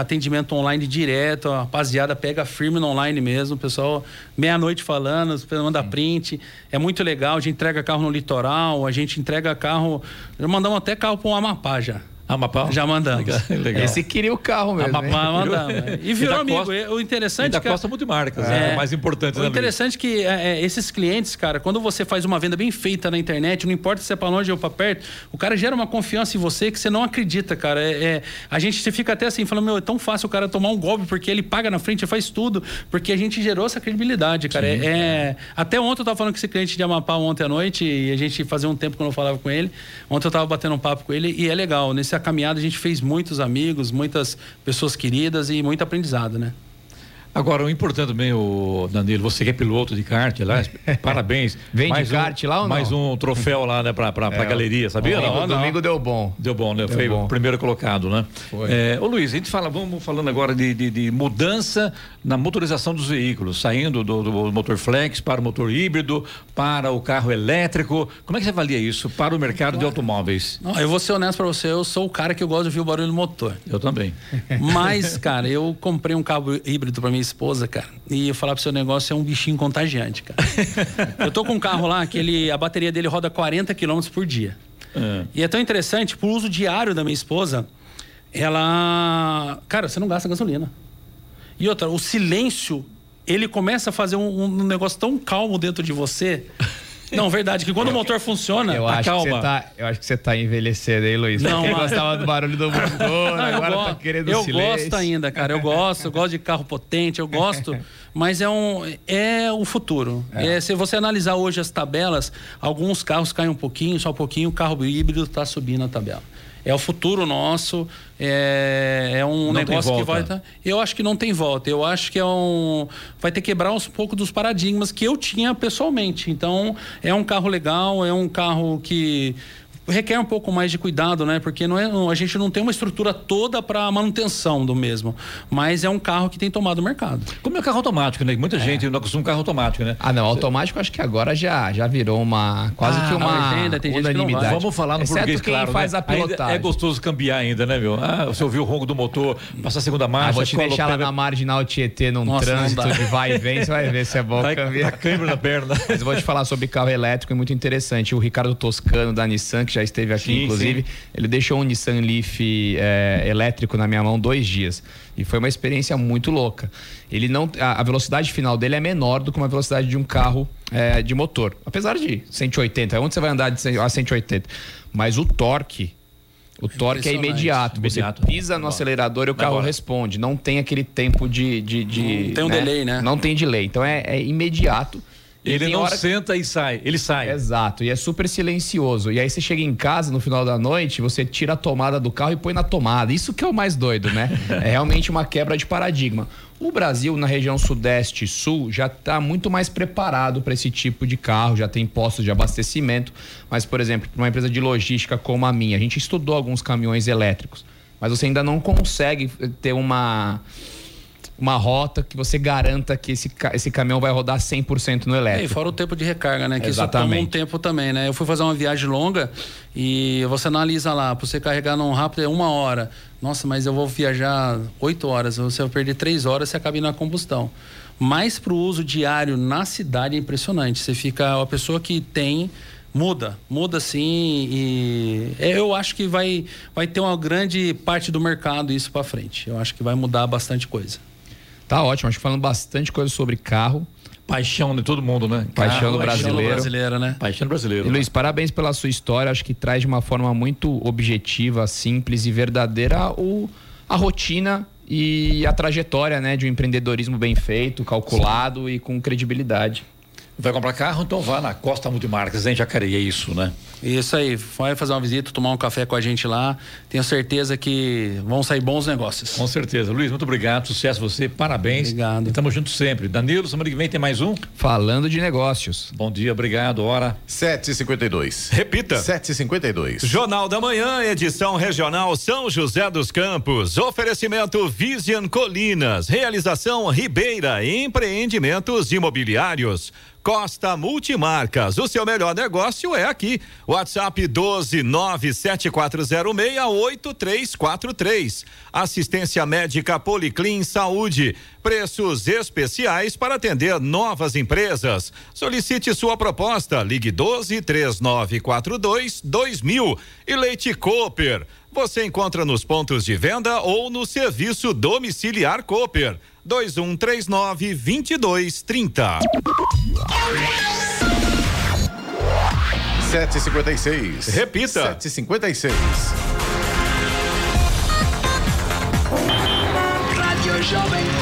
atendimento online direto, a rapaziada pega firme no online mesmo, o pessoal meia-noite falando, manda print, é muito legal, a gente entrega carro no litoral, a gente entrega carro, já mandamos até carro para o Amapá já. Amapá? Já mandamos. [LAUGHS] Legal. Esse queria o carro mesmo. Amapá mandamos. [LAUGHS] E virou e amigo. Costa, o interessante. E da que, Costa Multimarcas, é, é o mais importante. O interessante é que é, é, esses clientes, cara, quando você faz uma venda bem feita na internet, não importa se é para longe ou para perto, o cara gera uma confiança em você que você não acredita, cara. É, é, a gente fica até assim, falando, meu, é tão fácil o cara tomar um golpe porque ele paga na frente, faz tudo, porque a gente gerou essa credibilidade, cara. Sim, é, até ontem eu tava falando com esse cliente de Amapá ontem à noite e a gente fazia um tempo que eu não falava com ele. Ontem eu tava batendo um papo com ele e é legal. Nessa caminhada a gente fez muitos amigos, muitas pessoas queridas e muito aprendizado, né? Agora, o importante também, o Danilo, você que é piloto de kart lá, [LAUGHS] parabéns. Vem mais de kart um, lá ou não? Mais um troféu lá, né, pra, pra, pra É, galeria, sabia? domingo- não? domingo deu bom. Deu bom, né? Deu Foi bom. o primeiro colocado, né? Foi. É, ô Luiz, a gente fala, vamos falando agora de, de, de mudança na motorização dos veículos, saindo do, do motor flex para o motor híbrido, para o carro elétrico. Como é que você avalia isso para o mercado de automóveis? Não, eu vou ser honesto pra você, eu sou o cara que eu gosto de ouvir o barulho do motor. Eu também. Mas, cara, eu comprei um carro híbrido pra minha esposa, cara, e eu falar pro seu negócio é um bichinho contagiante, cara. [LAUGHS] eu tô com um carro lá que ele, a bateria dele roda 40 km por dia. E é tão interessante, pro uso diário da minha esposa, ela. Cara, você não gasta gasolina. E outra, o silêncio, ele começa a fazer um, um negócio tão calmo dentro de você. [LAUGHS] Não, verdade, que quando o motor funciona, Eu acho, que acalma. você tá, eu acho que você tá envelhecendo, hein, Luiz? Não, mas- gostava do barulho do motor, [LAUGHS] eu agora go- tá querendo Eu silêncio. gosto ainda, cara. Eu gosto, eu gosto de carro potente, eu gosto. [LAUGHS] Mas é um é o futuro. É, se você analisar hoje as tabelas, alguns carros caem um pouquinho, só um pouquinho, o carro híbrido está subindo a tabela. É o futuro nosso, é, é um Não negócio que vai tá- eu acho que não tem volta. Eu acho que é um. Vai ter que quebrar uns pouco dos paradigmas que eu tinha pessoalmente. Então, é um carro legal, é um carro que requer um pouco mais de cuidado, né? Porque não é, não- a gente não tem uma estrutura toda para manutenção do mesmo. Mas é um carro que tem tomado o mercado. Como é o carro automático, né? Muita gente não acostuma carro automático, né? Ah, não, automático acho que agora já, já virou uma quase Ah, que uma ainda tem gente que unanimidade. Vamos falar no Exceto português, quem claro. faz né? a pilotagem. Ainda é gostoso cambiar ainda, né, meu? Ah, você ouviu o ronco do motor, passar a segunda marcha. Ah, vou te deixar lá na marginal Tietê num Nossa, trânsito de vai e vem, você vai ver se é bom Dá- cambiar. dá câimbra na perna. Mas eu vou te falar sobre carro elétrico, é muito interessante. O Ricardo Toscano da Nissan, que já esteve aqui, Sim, inclusive, sim. ele deixou um Nissan Leaf é, elétrico na minha mão dois dias. E foi uma experiência muito louca. Ele não, a, a velocidade final dele é menor do que uma velocidade de um carro é, de motor. Apesar de 180, onde você vai andar de 100 a 180? Mas o torque. O torque é imediato. Você pisa no acelerador e o carro responde. Não tem aquele tempo de. de, de- Não tem um delay, né? Não tem delay. Então é, é imediato. Ele não hora- senta e sai, ele sai. Exato, e é super silencioso. E aí você chega em casa no final da noite, você tira a tomada do carro e põe na tomada. Isso que é o mais doido, né? [LAUGHS] é realmente uma quebra de paradigma. O Brasil, na região sudeste e sul, já está muito mais preparado para esse tipo de carro, já tem postos de abastecimento. Mas, por exemplo, para uma empresa de logística como a minha, a gente estudou alguns caminhões elétricos, mas você ainda não consegue ter uma uma rota que você garanta que esse, esse caminhão vai rodar 100% no É, e elétrico. fora o tempo de recarga, né? Que Exatamente. isso toma um tempo também, né? Eu fui fazer uma viagem longa e você analisa lá, pra você carregar num rápido é uma hora. Nossa, mas eu vou viajar oito horas, você vai perder três horas você acaba indo na combustão. Mas pro uso diário na cidade é impressionante. Você fica, a pessoa que tem muda, muda sim e é, eu acho que vai vai ter uma grande parte do mercado isso para frente. Eu acho que vai mudar bastante coisa. Tá ótimo, acho que falando bastante coisa sobre carro. Paixão de todo mundo, né? Paixão do brasileiro. brasileira, né? Paixão do brasileiro. E, Luiz, parabéns pela sua história. Acho que traz de uma forma muito objetiva, simples e verdadeira o, a rotina e a trajetória né, de um empreendedorismo bem feito, calculado e com credibilidade. Vai comprar carro, então vá na Costa Multimarcas, em Jacareí, é isso, né? Isso aí, vai fazer uma visita, tomar um café com a gente lá. Tenho certeza que vão sair bons negócios. Com certeza. Luiz, muito obrigado, sucesso a você, parabéns. Obrigado. E tamo juntos sempre. Danilo, semana que vem tem mais um? Falando de negócios. Bom dia, obrigado, hora. 7h52. Repita. 7h52. Jornal da Manhã, edição regional São José dos Campos. Oferecimento Vision Colinas. Realização Ribeira Empreendimentos Imobiliários. Costa Multimarcas. O seu melhor negócio é aqui. WhatsApp 12974068343. Assistência médica Policlin Saúde. Preços especiais para atender novas empresas. Solicite sua proposta. Ligue 12 3942 2000. E Leite Cooper. Você encontra nos pontos de venda ou no serviço domiciliar Cooper. 2139 2230. 7h56. Repita. 7h56. Rádio Jovem.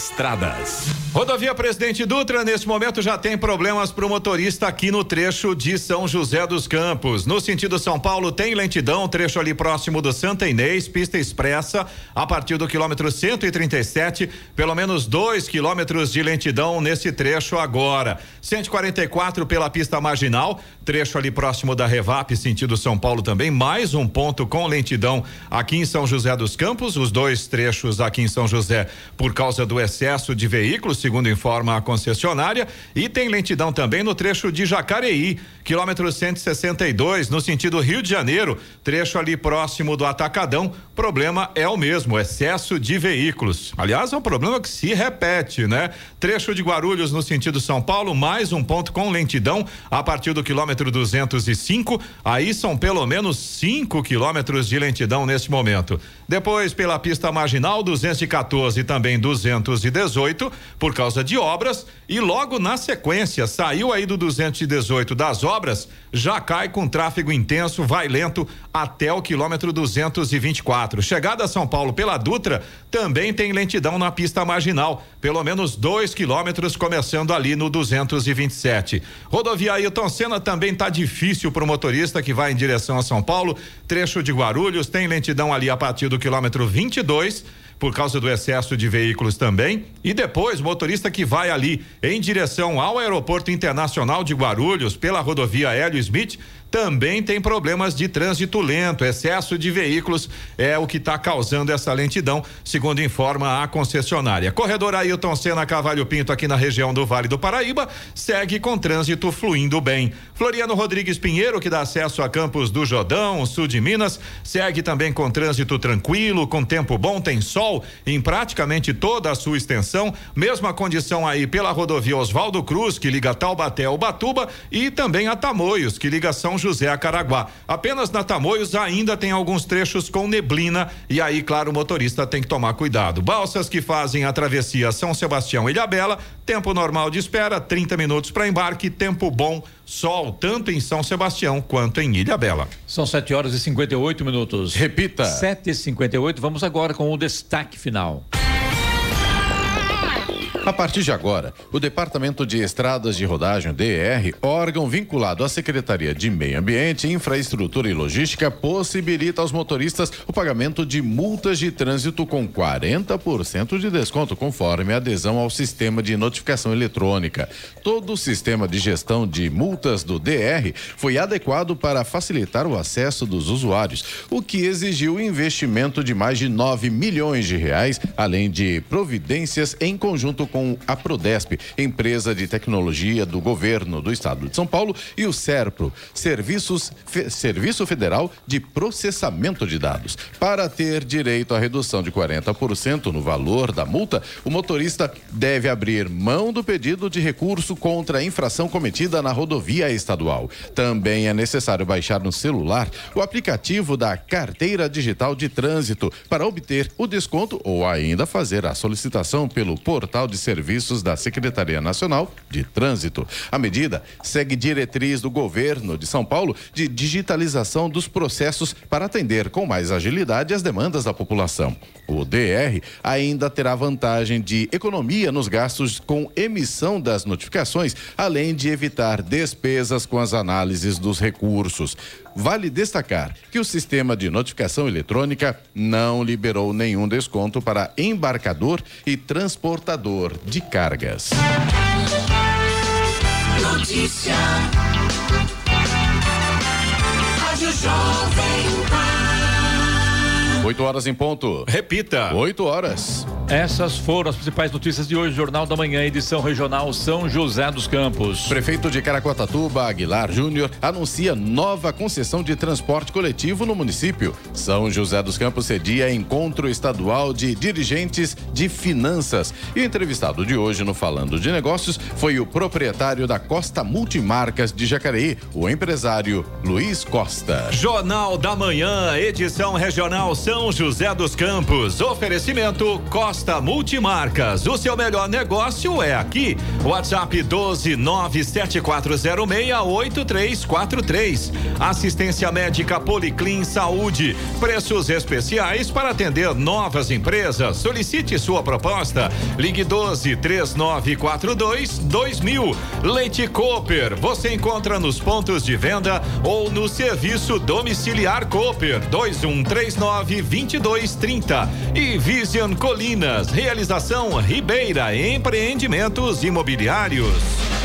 Estradas. Rodovia Presidente Dutra, neste momento já tem problemas para o motorista aqui no trecho de São José dos Campos. No sentido São Paulo, tem lentidão, trecho ali próximo do Santa Inês, pista expressa, a partir do quilômetro 137, pelo menos dois quilômetros de lentidão nesse trecho agora. 144 pela pista marginal, trecho ali próximo da Revap, sentido São Paulo também, mais um ponto com lentidão aqui em São José dos Campos, os dois trechos aqui em São José por causa do excesso de veículos, segundo informa a concessionária, e tem lentidão também no trecho de Jacareí, quilômetro 162, no sentido Rio de Janeiro, trecho ali próximo do Atacadão. Problema é o mesmo, excesso de veículos. Aliás, é um problema que se repete, né? Trecho de Guarulhos no sentido São Paulo, mais um ponto com lentidão a partir do quilômetro 205. Aí são pelo menos 5 quilômetros de lentidão neste momento. Depois, pela pista marginal 214 e também 218, por causa de obras. E logo na sequência, saiu aí do 218 das obras, já cai com tráfego intenso, vai lento até o quilômetro 224. Chegada a São Paulo pela Dutra, também tem lentidão na pista marginal, pelo menos dois quilômetros, começando ali no 227. Rodovia Ailton Senna também tá difícil para o motorista que vai em direção a São Paulo. Trecho de Guarulhos tem lentidão ali a partir do quilômetro 22 por causa do excesso de veículos também. E depois, motorista que vai ali em direção ao Aeroporto Internacional de Guarulhos, pela rodovia Hélio Smith, também tem problemas de trânsito lento, excesso de veículos é o que está causando essa lentidão, segundo informa a concessionária. Corredor Ailton Senna Cavalho Pinto aqui na região do Vale do Paraíba segue com trânsito fluindo bem. Floriano Rodrigues Pinheiro, que dá acesso a Campos do Jordão, sul de Minas, segue também com trânsito tranquilo, com tempo bom, tem sol em praticamente toda a sua extensão. Mesma condição aí pela rodovia Oswaldo Cruz, que liga Taubaté ao Batuba, e também a Tamoios, que liga São José a Caraguá. Apenas na Tamoios ainda tem alguns trechos com neblina e aí, claro, o motorista tem que tomar cuidado. Balsas que fazem a travessia São Sebastião e Ilhabela, tempo normal de espera, 30 minutos para embarque, tempo bom, sol, tanto em São Sebastião quanto em Ilhabela. São 7 horas e 58 minutos. Repita. 7 e 58 Vamos agora com o destaque final. A partir de agora, o Departamento de Estradas de Rodagem, DR, órgão vinculado à Secretaria de Meio Ambiente, Infraestrutura e Logística, possibilita aos motoristas o pagamento de multas de trânsito com 40% de desconto, conforme a adesão ao sistema de notificação eletrônica. Todo o sistema de gestão de multas do DR foi adequado para facilitar o acesso dos usuários, o que exigiu investimento de mais de 9 milhões de reais, além de providências em conjunto com a Prodesp, empresa de tecnologia do governo do estado de São Paulo, e o SERPRO, Serviços, Fe, Serviço Federal de Processamento de Dados. Para ter direito à redução de 40% no valor da multa, o motorista deve abrir mão do pedido de recurso contra a infração cometida na rodovia estadual. Também é necessário baixar no celular o aplicativo da Carteira Digital de Trânsito para obter o desconto ou ainda fazer a solicitação pelo portal de serviços da Secretaria Nacional de Trânsito. A medida segue diretriz do governo de São Paulo de digitalização dos processos para atender com mais agilidade as demandas da população. O DR ainda terá vantagem de economia nos gastos com emissão das notificações, além de evitar despesas com as análises dos recursos. Vale destacar que o sistema de notificação eletrônica não liberou nenhum desconto para embarcador e transportador de cargas. Notícia. Rádio Jovem. 8 horas em ponto. Repita. 8 horas. Essas foram as principais notícias de hoje, Jornal da Manhã, edição regional São José dos Campos. Prefeito de Caraguatatuba, Aguilar Júnior, anuncia nova concessão de transporte coletivo no município. São José dos Campos cedia encontro estadual de dirigentes de finanças. E o entrevistado de hoje no Falando de Negócios foi o proprietário da Costa Multimarcas de Jacareí, o empresário Luiz Costa. Jornal da Manhã, edição regional São José dos Campos. Oferecimento Costa Multimarcas, o seu melhor negócio é aqui. WhatsApp 12 974068343. Assistência médica Policlin Saúde. Preços especiais para atender novas empresas. Solicite sua proposta. Ligue 12 3942 2000. Leite Cooper. Você encontra nos pontos de venda ou no serviço domiciliar Cooper 2139 2230. E Vision Colinas. Realização Ribeira Empreendimentos Imobiliários.